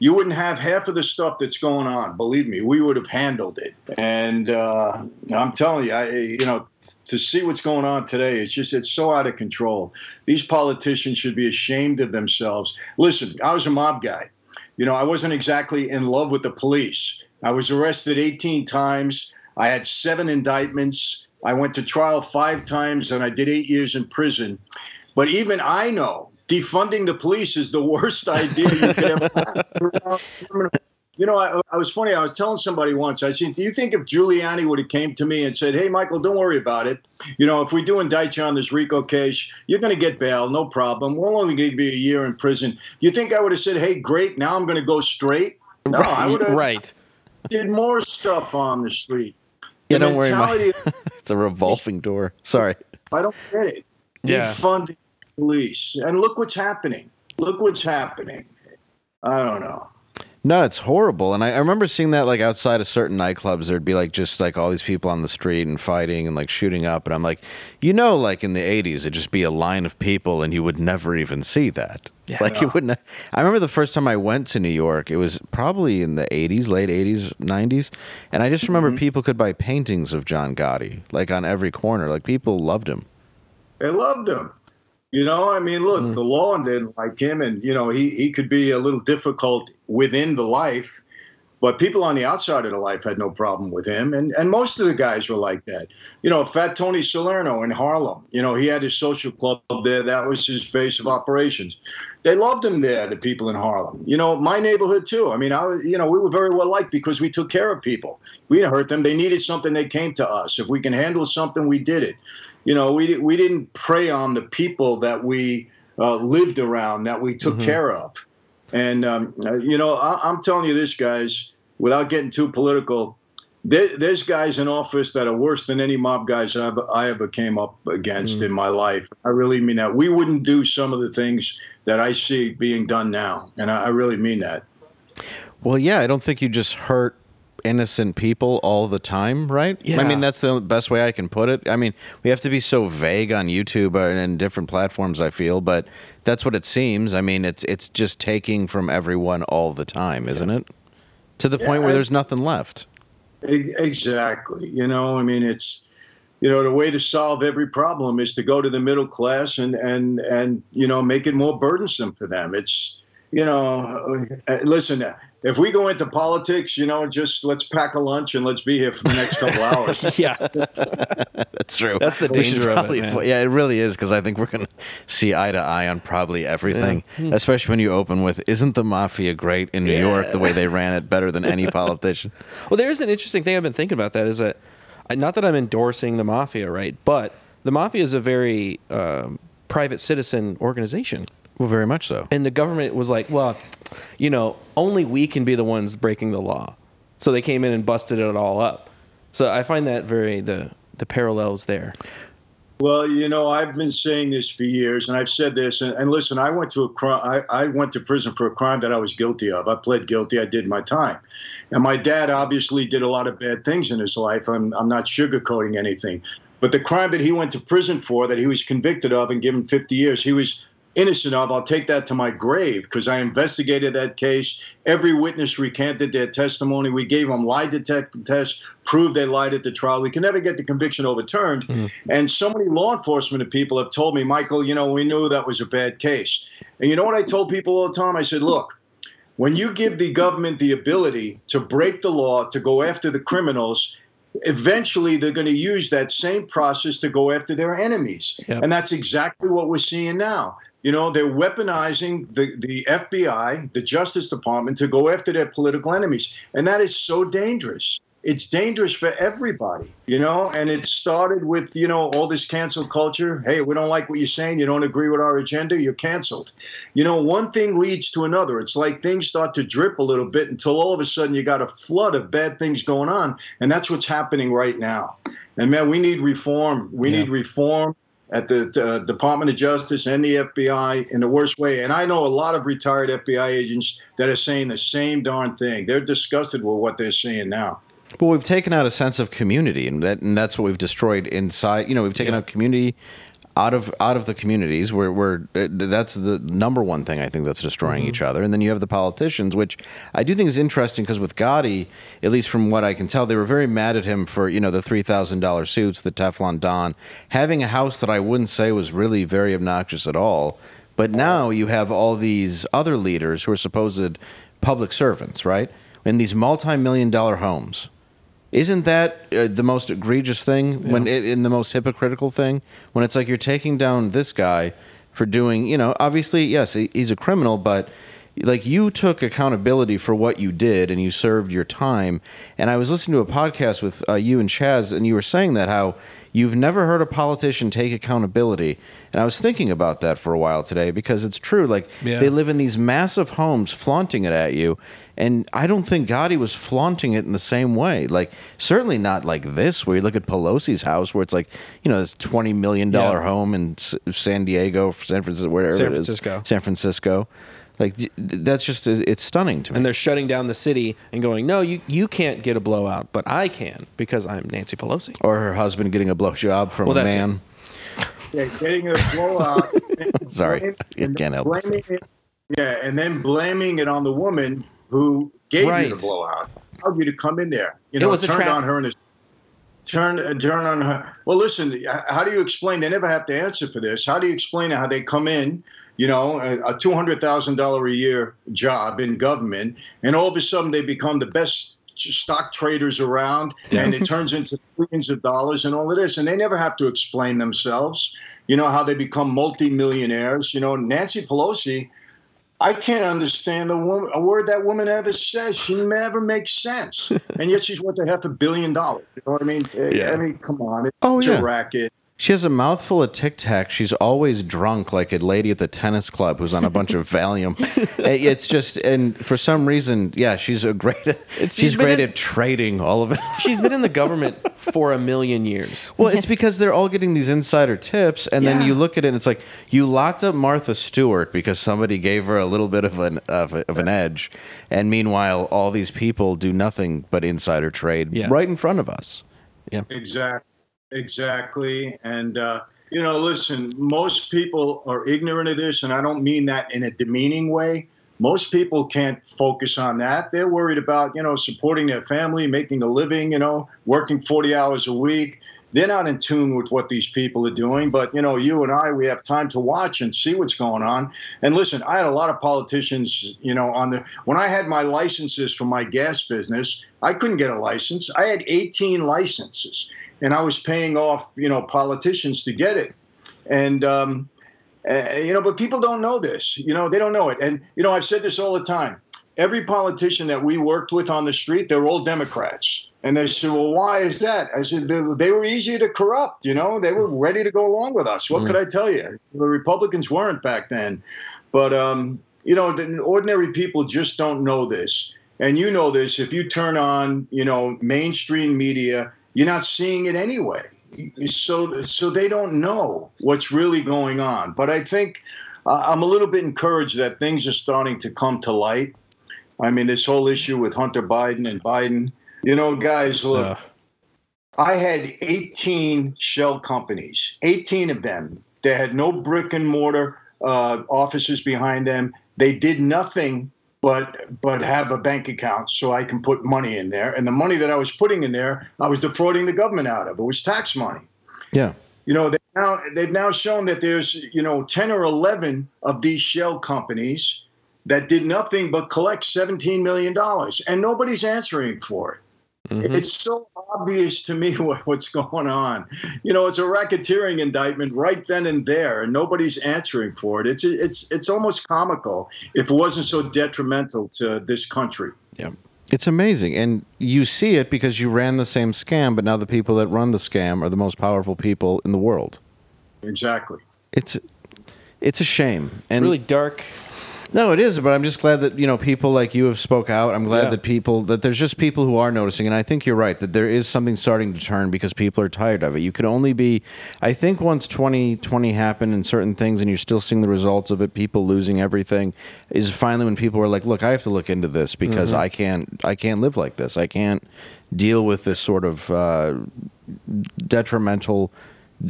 Speaker 6: You wouldn't have half of the stuff that's going on. Believe me, we would have handled it. And uh, I'm telling you, I, you know, to see what's going on today, it's just it's so out of control. These politicians should be ashamed of themselves. Listen, I was a mob guy. You know, I wasn't exactly in love with the police. I was arrested 18 times. I had seven indictments. I went to trial five times and I did eight years in prison. But even I know defunding the police is the worst idea you could ever have. You know, I, I was funny. I was telling somebody once. I said, "Do you think if Giuliani would have came to me and said, "Hey, Michael, don't worry about it. You know, if we do indict you on this RICO case, you're going to get bail, no problem. We're only going to be a year in prison." You think I would have said, "Hey, great, now I'm going to go straight"? No, I would have
Speaker 4: right.
Speaker 6: did more stuff on the street.
Speaker 2: Yeah,
Speaker 6: The
Speaker 2: don't worry,
Speaker 6: mentality
Speaker 2: It's a revolving door. Sorry.
Speaker 6: I don't get it.
Speaker 4: Yeah.
Speaker 6: Defunding police, and look what's happening. Look what's happening. I don't know.
Speaker 2: No, it's horrible. And I, I remember seeing that like outside of certain nightclubs, there'd be like just like all these people on the street and fighting and like shooting up. And I'm like, you know, like in the 80s, it'd just be a line of people and you would never even see that.
Speaker 4: Yeah.
Speaker 2: like you wouldn't. I remember the first time I went to New York, it was probably in the 80s, late 80s, 90s. And I just remember mm-hmm. people could buy paintings of John Gotti like on every corner. Like people loved him.
Speaker 6: They loved him. You know, I mean, look, mm. the law didn't like him, and you know, he he could be a little difficult within the life, but people on the outside of the life had no problem with him, and and most of the guys were like that. You know, Fat Tony Salerno in Harlem. You know, he had his social club there. That was his base of operations. They loved him there. The people in Harlem. You know, my neighborhood too. I mean, I was, you know, we were very well liked because we took care of people. We didn't hurt them. They needed something. They came to us. If we can handle something, we did it you know, we we didn't prey on the people that we uh, lived around, that we took care of. And um, uh, you know, I, I'm telling you this, guys, without getting too political, there, there's guys in office that are worse than any mob guys I ever, I ever came up against in my life. I really mean that. We wouldn't do some of the things that I see being done now, and I, I really mean that.
Speaker 2: Well, yeah, I don't think you just hurt innocent people all the time, right?
Speaker 4: Yeah.
Speaker 2: I mean, that's the best way I can put it. I mean, we have to be so vague on YouTube and different platforms. I feel, but that's what it seems. I mean, it's it's just taking from everyone all the time, isn't it? To the point where
Speaker 6: I-
Speaker 2: there's nothing left.
Speaker 6: Exactly. You know, I mean, it's you know the way to solve every problem is to go to the middle class and and and you know make it more burdensome for them. It's you know, uh, listen. If we go into politics, you know, just let's pack a lunch and let's be here for the next couple hours.
Speaker 4: yeah,
Speaker 2: That's true.
Speaker 4: That's the
Speaker 2: We
Speaker 4: danger of it,
Speaker 2: probably-
Speaker 4: man.
Speaker 2: Yeah, it really is because I think we're going to see eye to eye on probably everything, especially when you open with "Isn't the mafia great in New York? The way they ran it better than any politician."
Speaker 4: Well, there's an interesting thing I've been thinking about. That is that, not that I'm endorsing the mafia, right? But the mafia is a very um, private citizen organization,
Speaker 2: Well, very much so.
Speaker 4: and the government was like, well, you know, only we can be the ones breaking the law, so they came in and busted it all up. So I find that very the the parallels there.
Speaker 6: Well, you know, I've been saying this for years, and I've said this. And, and listen, I went to a crime. I, I went to prison for a crime that I was guilty of. I pled guilty. I did my time, and my dad obviously did a lot of bad things in his life. I'm I'm not sugarcoating anything, but the crime that he went to prison for, that he was convicted of and given 50 years, he was innocent of. I'll take that to my grave because I investigated that case. Every witness recanted their testimony. We gave them lie detector tests, proved they lied at the trial. We can never get the conviction overturned. Mm-hmm. And so many law enforcement people have told me, Michael, you know, we knew that was a bad case. And you know what I told people all the time? I said, look, when you give the government the ability to break the law, to go after the criminals, eventually they're going to use that same process to go after their enemies.
Speaker 4: Yep.
Speaker 6: And that's exactly what we're seeing now. You know, they're weaponizing the, the FBI, the Justice Department, to go after their political enemies. And that is so dangerous. It's dangerous for everybody, you know, and it started with, you know, all this cancel culture. Hey, we don't like what you're saying. You don't agree with our agenda. You're canceled. You know, one thing leads to another. It's like things start to drip a little bit until all of a sudden you got a flood of bad things going on. And that's what's happening right now. And man, we need reform. We need reform at the uh, Department of Justice and the FBI in the worst way. And I know a lot of retired FBI agents that are saying the same darn thing. They're disgusted with what they're seeing now.
Speaker 2: Well, we've taken out a sense of community, and that and that's what we've destroyed inside. You know, we've taken out community out of out of the communities. Where where uh, that's the number one thing I think that's destroying each other. And then you have the politicians, which I do think is interesting because with Gotti, at least from what I can tell, they were very mad at him for you know the three thousand dollar suits, the Teflon Don, having a house that I wouldn't say was really very obnoxious at all. But now you have all these other leaders who are supposed public servants, right? In these multi-million dollar homes. Isn't that uh, the most egregious thing when it, in the most hypocritical thing? When it's like you're taking down this guy for doing, you know, obviously yes, he, he's a criminal, but like you took accountability for what you did and you served your time. And I was listening to a podcast with uh, you and Chaz, and you were saying that how you've never heard a politician take accountability. And I was thinking about that for a while today because it's true. Like
Speaker 4: Yeah.
Speaker 2: they live in these massive homes, flaunting it at you. And I don't think Gotti was flaunting it in the same way. Like certainly not like this, where you look at Pelosi's house, where it's like you know this twenty million dollar
Speaker 4: Yeah.
Speaker 2: home in San Diego, San Francisco, wherever
Speaker 4: San
Speaker 2: it is,
Speaker 4: Francisco.
Speaker 2: San Francisco. Like that's just it's stunning to me.
Speaker 4: And they're shutting down the city and going, no, you, you can't get a blowout, but I can because I'm Nancy Pelosi.
Speaker 2: or her husband getting a blowjob from
Speaker 4: Well,
Speaker 2: a man.
Speaker 6: Yeah, getting a blowout.
Speaker 2: Sorry, I
Speaker 6: and
Speaker 2: can't help
Speaker 6: blaming it, Yeah, and then blaming it on the woman who gave you the blowout, allowed you to come in there. You
Speaker 4: It
Speaker 6: know,
Speaker 4: was a
Speaker 6: turned
Speaker 4: trap.
Speaker 6: on her and his, turn uh, turn on her. Well, listen, how do you explain? They never have to answer for this. How do you explain how they come in? You know, a, a two hundred thousand dollar a year job in government, and all of a sudden they become the best stock traders around and it turns into billions of dollars and all of this and they never have to explain themselves you know how they become multimillionaires you know nancy pelosi I can't understand a, woman, a word that woman ever says. She never makes sense, and yet she's worth a half a billion dollars. You know what I mean?
Speaker 4: Yeah.
Speaker 6: I mean, come on, it's
Speaker 2: Oh,
Speaker 6: a
Speaker 2: yeah.
Speaker 6: racket.
Speaker 2: She has a mouthful of Tic Tac. She's always drunk, like a lady at the tennis club who's on a bunch of Valium. It's just, and for some reason, yeah, she's a great.
Speaker 4: she's
Speaker 2: she's great
Speaker 4: in-
Speaker 2: at trading all of it.
Speaker 4: She's been in the government for a million years.
Speaker 2: Well, it's because they're all getting these insider tips, and then you look at it, and it's like you locked up Martha Stewart because somebody gave her a little bit of an of, of an edge, and meanwhile, all these people do nothing but insider trade
Speaker 4: Yeah.
Speaker 2: right in front of us.
Speaker 6: Yeah, exactly. Exactly. And, uh, you know, listen, most people are ignorant of this, and I don't mean that in a demeaning way. Most people can't focus on that. They're worried about, you know, supporting their family, making a living, you know, working 40 hours a week. They're not in tune with what these people are doing. But, you know, you and I, we have time to watch and see what's going on. And listen, I had a lot of politicians, you know, on the, when I had my licenses for my gas business, I couldn't get a license. I had 18 licenses and I was paying off, you know, politicians to get it. And, um, uh, you know, but people don't know this. You know, they don't know it. And, you know, I've said this all the time. Every politician that we worked with on the street, they're all Democrats. And they said, well, why is that? I said, they, they were easy to corrupt. You know, they were ready to go along with us. What could I tell you? The Republicans weren't back then. But, um, you know, the ordinary people just don't know this. And you know this if you turn on, you know, mainstream media, you're not seeing it anyway. So, so they don't know what's really going on. But I think uh, I'm a little bit encouraged that things are starting to come to light. I mean, this whole issue with Hunter Biden and Biden. You know, guys, look,
Speaker 4: Ugh.
Speaker 6: I had 18 shell companies, 18 of them. They had no brick and mortar uh, offices behind them. They did nothing but but have a bank account so I can put money in there. And the money that I was putting in there, I was defrauding the government out of. It was tax money.
Speaker 2: Yeah.
Speaker 6: You know, they now they've now shown that there's you know 10 or 11 of these shell companies that did nothing but collect 17 million dollars, and nobody's answering for it. Mm-hmm. It's so obvious to me what, what's going on. You know, it's a racketeering indictment right then and there, and nobody's answering for it. It's it's it's almost comical if it wasn't so detrimental to this country.
Speaker 4: Yeah.
Speaker 2: It's amazing. And you see it because you ran the same scam, but now the people that run the scam are the most powerful people in the world.
Speaker 6: Exactly.
Speaker 2: It's it's a shame. And
Speaker 4: really dark.
Speaker 2: No, it is, but I'm just glad that you know people like you have spoke out. I'm glad
Speaker 4: Yeah.
Speaker 2: that people that there's just people who are noticing, and I think you're right that there is something starting to turn because people are tired of it. You could only be, I think, once 2020 happened and certain things, and you're still seeing the results of it. People losing everything is finally when people are like, "Look, I have to look into this because I can't, I can't live like this. I can't deal with this sort of uh, detrimental."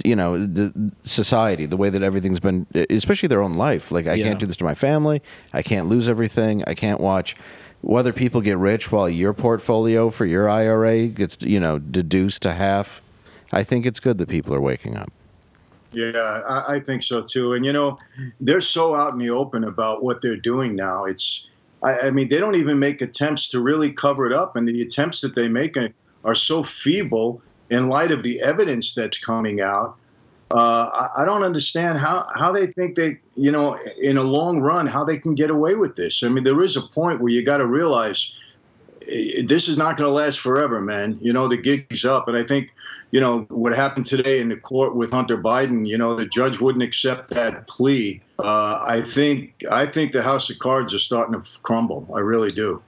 Speaker 2: You know the society the way that everything's been especially their own life like i
Speaker 4: Yeah.
Speaker 2: can't do this to my family i can't lose everything i can't watch whether people get rich while your portfolio for your ira gets you know deduced to half i think it's good that people are waking up
Speaker 6: Yeah, I, I think so too. And you know, they're so out in the open about what they're doing now. It's, I, I mean, they don't even make attempts to really cover it up, and the attempts that they make are, are so feeble in light of the evidence that's coming out. Uh, I, I don't understand how, how they think they, you know, in a long run, how they can get away with this. I mean, there is a point where you got to realize eh, this is not going to last forever, man. You know, the gig's up. And I think, you know, what happened today in the court with Hunter Biden, you know, the judge wouldn't accept that plea. Uh, I think I think the house of cards are starting to crumble. I really do.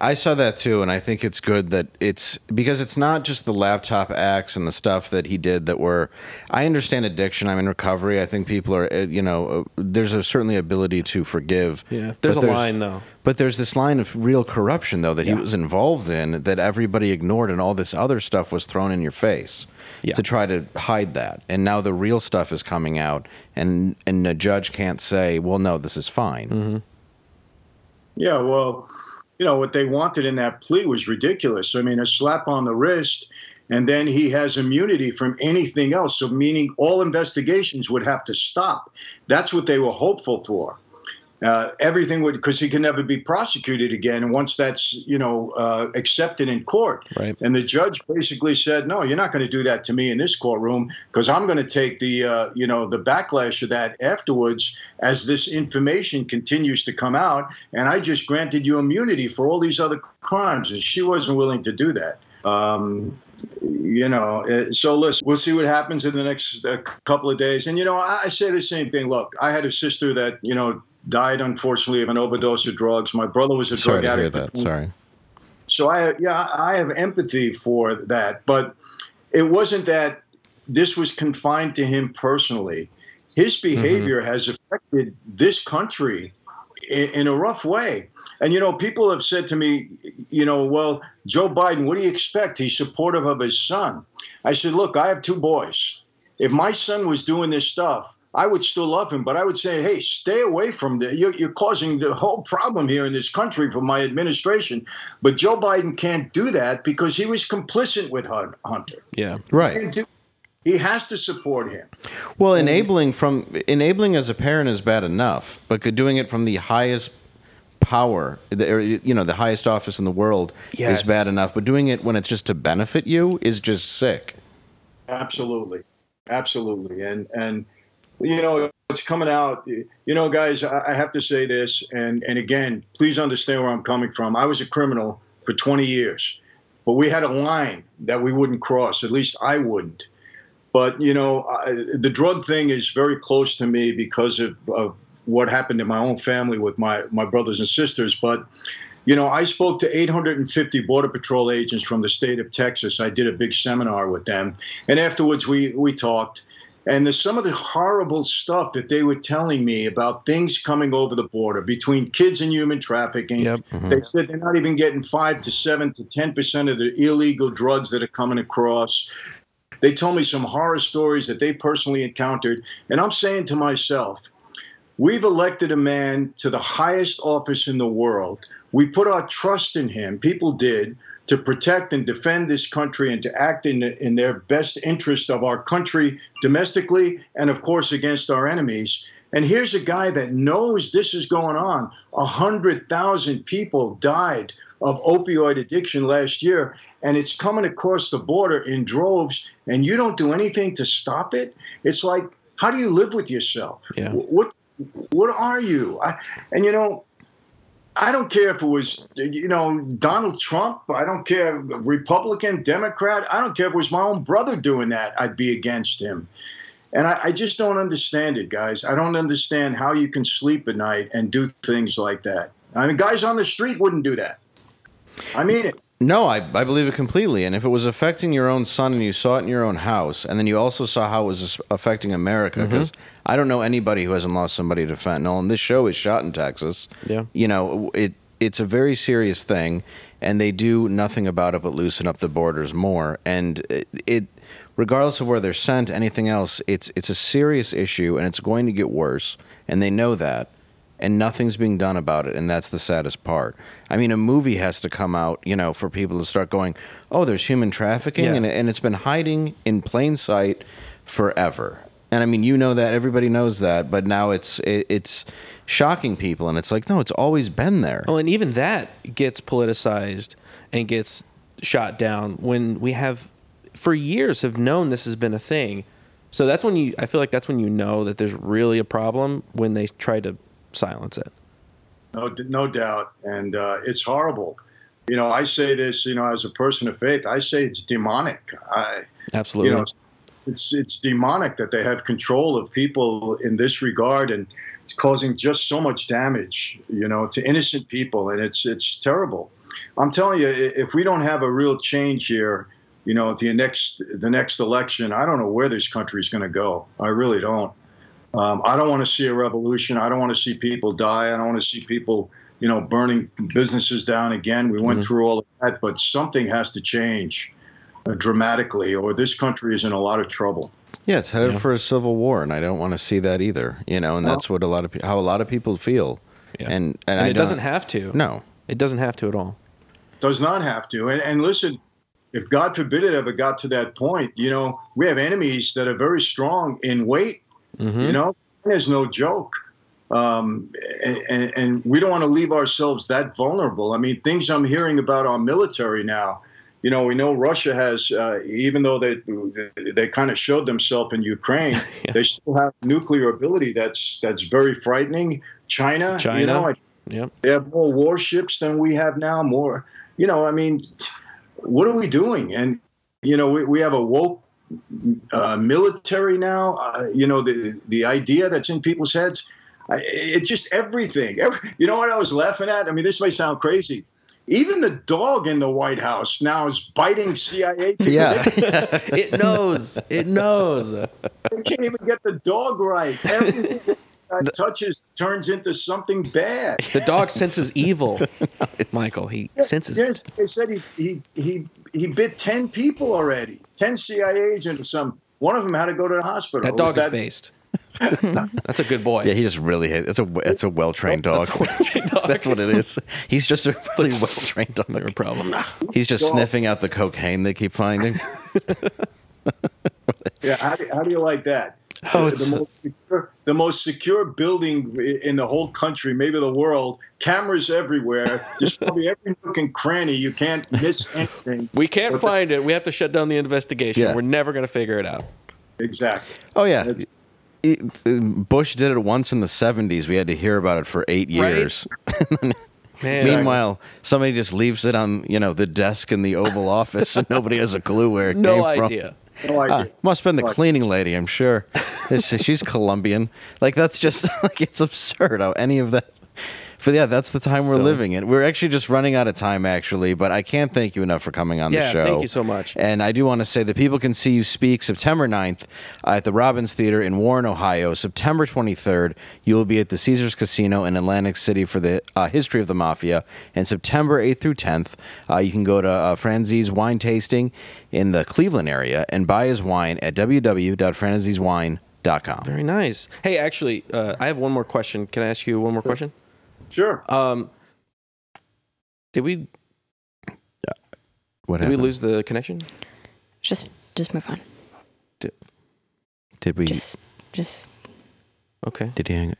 Speaker 2: I saw that too, and I think it's good that it's because it's not just the laptop acts and the stuff that he did that were. I understand addiction. I'm in recovery. I think people are, uh, you know, uh, there's a certainly ability to forgive.
Speaker 4: Yeah. There's
Speaker 2: but
Speaker 4: a line though.
Speaker 2: But there's this line of real corruption though that he was involved in that everybody ignored, and all this other stuff was thrown in your face
Speaker 4: Yeah.
Speaker 2: to try to hide that. And now the real stuff is coming out, and and the judge can't say, well, no, this is fine.
Speaker 4: Mm-hmm.
Speaker 6: Yeah, well, you know what they wanted in that plea was ridiculous. I mean, a slap on the wrist, and then he has immunity from anything else. So, meaning all investigations would have to stop. That's what they were hopeful for. Uh, everything would because he can never be prosecuted again once that's you know uh, accepted in court.
Speaker 4: Right.
Speaker 6: And the judge basically said, "No, you're not going to do that to me in this courtroom because I'm going to take the uh, you know the backlash of that afterwards as this information continues to come out. And I just granted you immunity for all these other crimes, and she wasn't willing to do that. Um, you know, uh, so listen, we'll see what happens in the next uh, couple of days. And, you know, I, I say the same thing. Look, I had a sister that, you know, died unfortunately of an overdose of drugs. My brother was a
Speaker 2: Sorry
Speaker 6: drug
Speaker 2: to hear that. Sorry.
Speaker 6: So I, yeah, I have empathy for that. But it wasn't that this was confined to him personally. His mm-hmm. behavior has affected this country in, in a rough way. And you know, people have said to me, you know, well, Joe Biden, what do you expect? He's supportive of his son. I said, look, I have two boys. If my son was doing this stuff, I would still love him, but I would say, hey, stay away from the. You're, you're causing the whole problem here in this country for my administration. But Joe Biden can't do that because he was complicit with Hunter.
Speaker 4: Yeah.
Speaker 2: Right.
Speaker 6: He has to support him.
Speaker 2: Well, enabling from enabling as a parent is bad enough, but doing it from the highest power, the, or, you know, the highest office in the world
Speaker 4: Yes.
Speaker 2: is bad enough. But doing it when it's just to benefit you is just sick.
Speaker 6: Absolutely, absolutely, and and you know it's coming out. You know, guys, I have to say this, and and again, please understand where I'm coming from. I was a criminal for 20 years, but we had a line that we wouldn't cross. At least I wouldn't. But you know, I, the drug thing is very close to me because of, of what happened in my own family with my my brothers and sisters. But you know, I spoke to 850 Border Patrol agents from the state of Texas. I did a big seminar with them, and afterwards we we talked. And there's some of the horrible stuff that they were telling me about things coming over the border between kids and human trafficking.
Speaker 4: Yep. Mm-hmm.
Speaker 6: They said they're not even getting five to seven to ten percent of the illegal drugs that are coming across. They told me some horror stories that they personally encountered, and I'm saying to myself, We've elected a man to the highest office in the world. We put our trust in him, people did, to protect and defend this country and to act in, in their best interest of our country domestically and, of course, against our enemies. And here's a guy that knows this is going on. A hundred thousand people died of opioid addiction last year, and it's coming across the border in droves, and you don't do anything to stop it. It's like, how do you live with yourself?
Speaker 4: Yeah.
Speaker 6: What what are you? I, and you know, I don't care if it was you know Donald Trump. I don't care Republican, Democrat. I don't care if it was my own brother doing that. I'd be against him. And I, I just don't understand it, guys. I don't understand how you can sleep at night and do things like that. I mean, guys on the street wouldn't do that. I mean it.
Speaker 2: No, I, I believe it completely. And if it was affecting your own son and you saw it in your own house, and then you also saw how it was affecting America, mm-hmm. because I don't know anybody who hasn't lost somebody to fentanyl, and this show is shot in Texas.
Speaker 4: Yeah.
Speaker 2: You know, it it's a very serious thing, and they do nothing about it but loosen up the borders more. And it, it regardless of where they're sent, anything else, it's it's a serious issue, and it's going to get worse, and they know that and nothing's being done about it and that's the saddest part i mean a movie has to come out you know for people to start going oh there's human trafficking
Speaker 4: Yeah.
Speaker 2: and, and it's been hiding in plain sight forever and i mean you know that everybody knows that but now it's it, it's shocking people and it's like no it's always been there
Speaker 4: Oh, and even that gets politicized and gets shot down when we have, for years, have known this has been a thing. So that's when you, I feel like that's when you know that there's really a problem when they try to silence it.
Speaker 6: No, no doubt, and uh, it's horrible. You know, I say this. You know, as a person of faith, I say it's demonic. I,
Speaker 4: Absolutely.
Speaker 6: you know, it's it's demonic that they have control of people in this regard, and it's causing just so much damage. You know, to innocent people, and it's it's terrible. I'm telling you, if we don't have a real change here, you know, the next the next election, I don't know where this country is going to go. I really don't. Um, I don't want to see a revolution. I don't want to see people die. I don't want to see people, you know, burning businesses down again. We went through all of that, but something has to change uh, dramatically, or this country is in a lot of trouble.
Speaker 2: yeah it's headed for a civil war and i don't want to see that either you know and that's what a lot of pe- how a lot of people feel
Speaker 4: Yeah.
Speaker 2: and and,
Speaker 4: and it doesn't
Speaker 2: don't-
Speaker 4: have to.
Speaker 2: no
Speaker 4: It doesn't have to at all.
Speaker 6: Does not have to. And, and listen, if God forbid it ever got to that point, you know, we have enemies that are very strong in weight. You know, there's no joke. Um, and, and, we don't want to leave ourselves that vulnerable. I mean, things I'm hearing about our military now. You know, we know Russia has, uh, even though they they kind of showed themselves in Ukraine, they still have nuclear ability. That's that's very frightening. China,
Speaker 4: China.
Speaker 6: you know, I
Speaker 4: Yep.
Speaker 6: they have more warships than we have now. More, you know. I mean, what are we doing? And you know, we, we have a woke uh, military now. Uh, you know, the the idea that's in people's heads. I, it's just everything. Every, you know what I was laughing at? I mean, this may sound crazy. Even the dog in the White House now is biting CIA people.
Speaker 2: Yeah.
Speaker 4: it knows. It knows.
Speaker 6: They can't even get the dog right. Everything that touches turns into something bad.
Speaker 4: The dog senses evil. Michael, he senses.
Speaker 6: Yes, they said he he he he bit ten people already. Ten CIA agents some. One of them had to go to the hospital.
Speaker 4: That dog
Speaker 6: Was
Speaker 4: is based. That's a good boy.
Speaker 2: Yeah, he just really hit. It's a it's a well trained dog.
Speaker 4: That's well-trained dog.
Speaker 2: That's what it is. He's just a really well trained dog.
Speaker 4: No problem.
Speaker 2: He's just
Speaker 6: Dog.
Speaker 2: sniffing out the cocaine they keep finding.
Speaker 6: Yeah, how do, how do you like that?
Speaker 2: Oh,
Speaker 6: the,
Speaker 2: it's-
Speaker 6: most secure, the most secure building in the whole country, maybe the world. Cameras everywhere. Just probably every nook and cranny. You can't miss anything.
Speaker 4: We can't find it. We have to shut down the investigation.
Speaker 2: Yeah.
Speaker 4: We're never going to figure it out.
Speaker 6: Exactly.
Speaker 2: Oh yeah.
Speaker 6: That's-
Speaker 2: Bush did it once in the 70s. We had to hear about it for eight years.
Speaker 4: Man,
Speaker 2: Meanwhile, somebody just leaves it on, you know, the desk in the Oval Office and nobody has a clue where it
Speaker 4: no
Speaker 2: came from.
Speaker 6: No idea.
Speaker 2: Ah, must have been the cleaning lady, I'm sure. She's Colombian. Like that's just like it's absurd how any of that. But yeah, that's the time we're
Speaker 4: Silly.
Speaker 2: living in. We're actually just running out of time, actually. But I can't thank you enough for coming on the
Speaker 4: Yeah,
Speaker 2: show.
Speaker 4: thank you so much.
Speaker 2: And I do want to say that people can see you speak September 9th at the Robins Theater in Warren, Ohio. September 23rd, you will be at the Caesars Casino in Atlantic City for the uh, history of the mafia. And September 8th through 10th, uh, you can go to uh, Franzese Wine Tasting in the Cleveland area and buy his wine at www.franzesewine.com.
Speaker 4: Very nice. Hey, actually, uh, I have one more question. Can I ask you one more question?
Speaker 6: Sure.
Speaker 4: Um, did we
Speaker 2: What
Speaker 4: did we lose the connection?
Speaker 5: Just just move on.
Speaker 2: Did did we?
Speaker 5: Just just
Speaker 4: Okay.
Speaker 2: did he hang?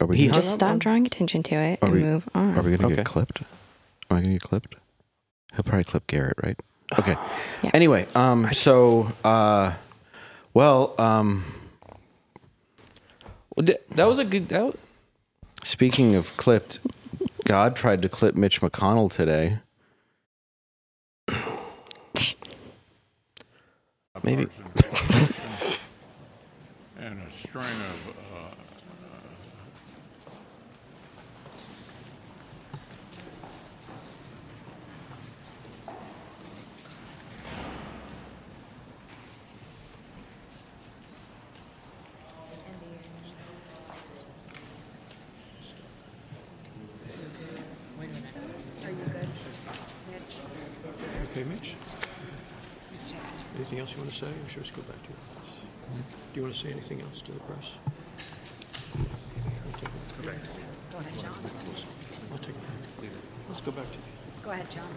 Speaker 2: Are we?
Speaker 4: He
Speaker 2: gonna-
Speaker 5: just
Speaker 4: up
Speaker 5: stop
Speaker 4: on-
Speaker 5: drawing attention to it
Speaker 2: Are
Speaker 5: and
Speaker 2: we-
Speaker 5: move on.
Speaker 2: Are we gonna
Speaker 4: Okay.
Speaker 2: get clipped? Am I gonna get clipped? He'll probably clip Garrett, right? Okay.
Speaker 5: Yeah.
Speaker 2: Anyway, um, so, uh, well, um,
Speaker 4: Well, that was a good. That was,
Speaker 2: speaking of clipped, God tried to clip Mitch McConnell today.
Speaker 4: maybe.
Speaker 7: and a string of uh, Okay, Mitch? Anything else you want to say, or should we just go back to your office? Mm-hmm. Do you want to say anything else to the press? I'll take it. Go back.
Speaker 8: Go ahead, John.
Speaker 7: I'll take it. Let's go back to
Speaker 8: Go ahead, John.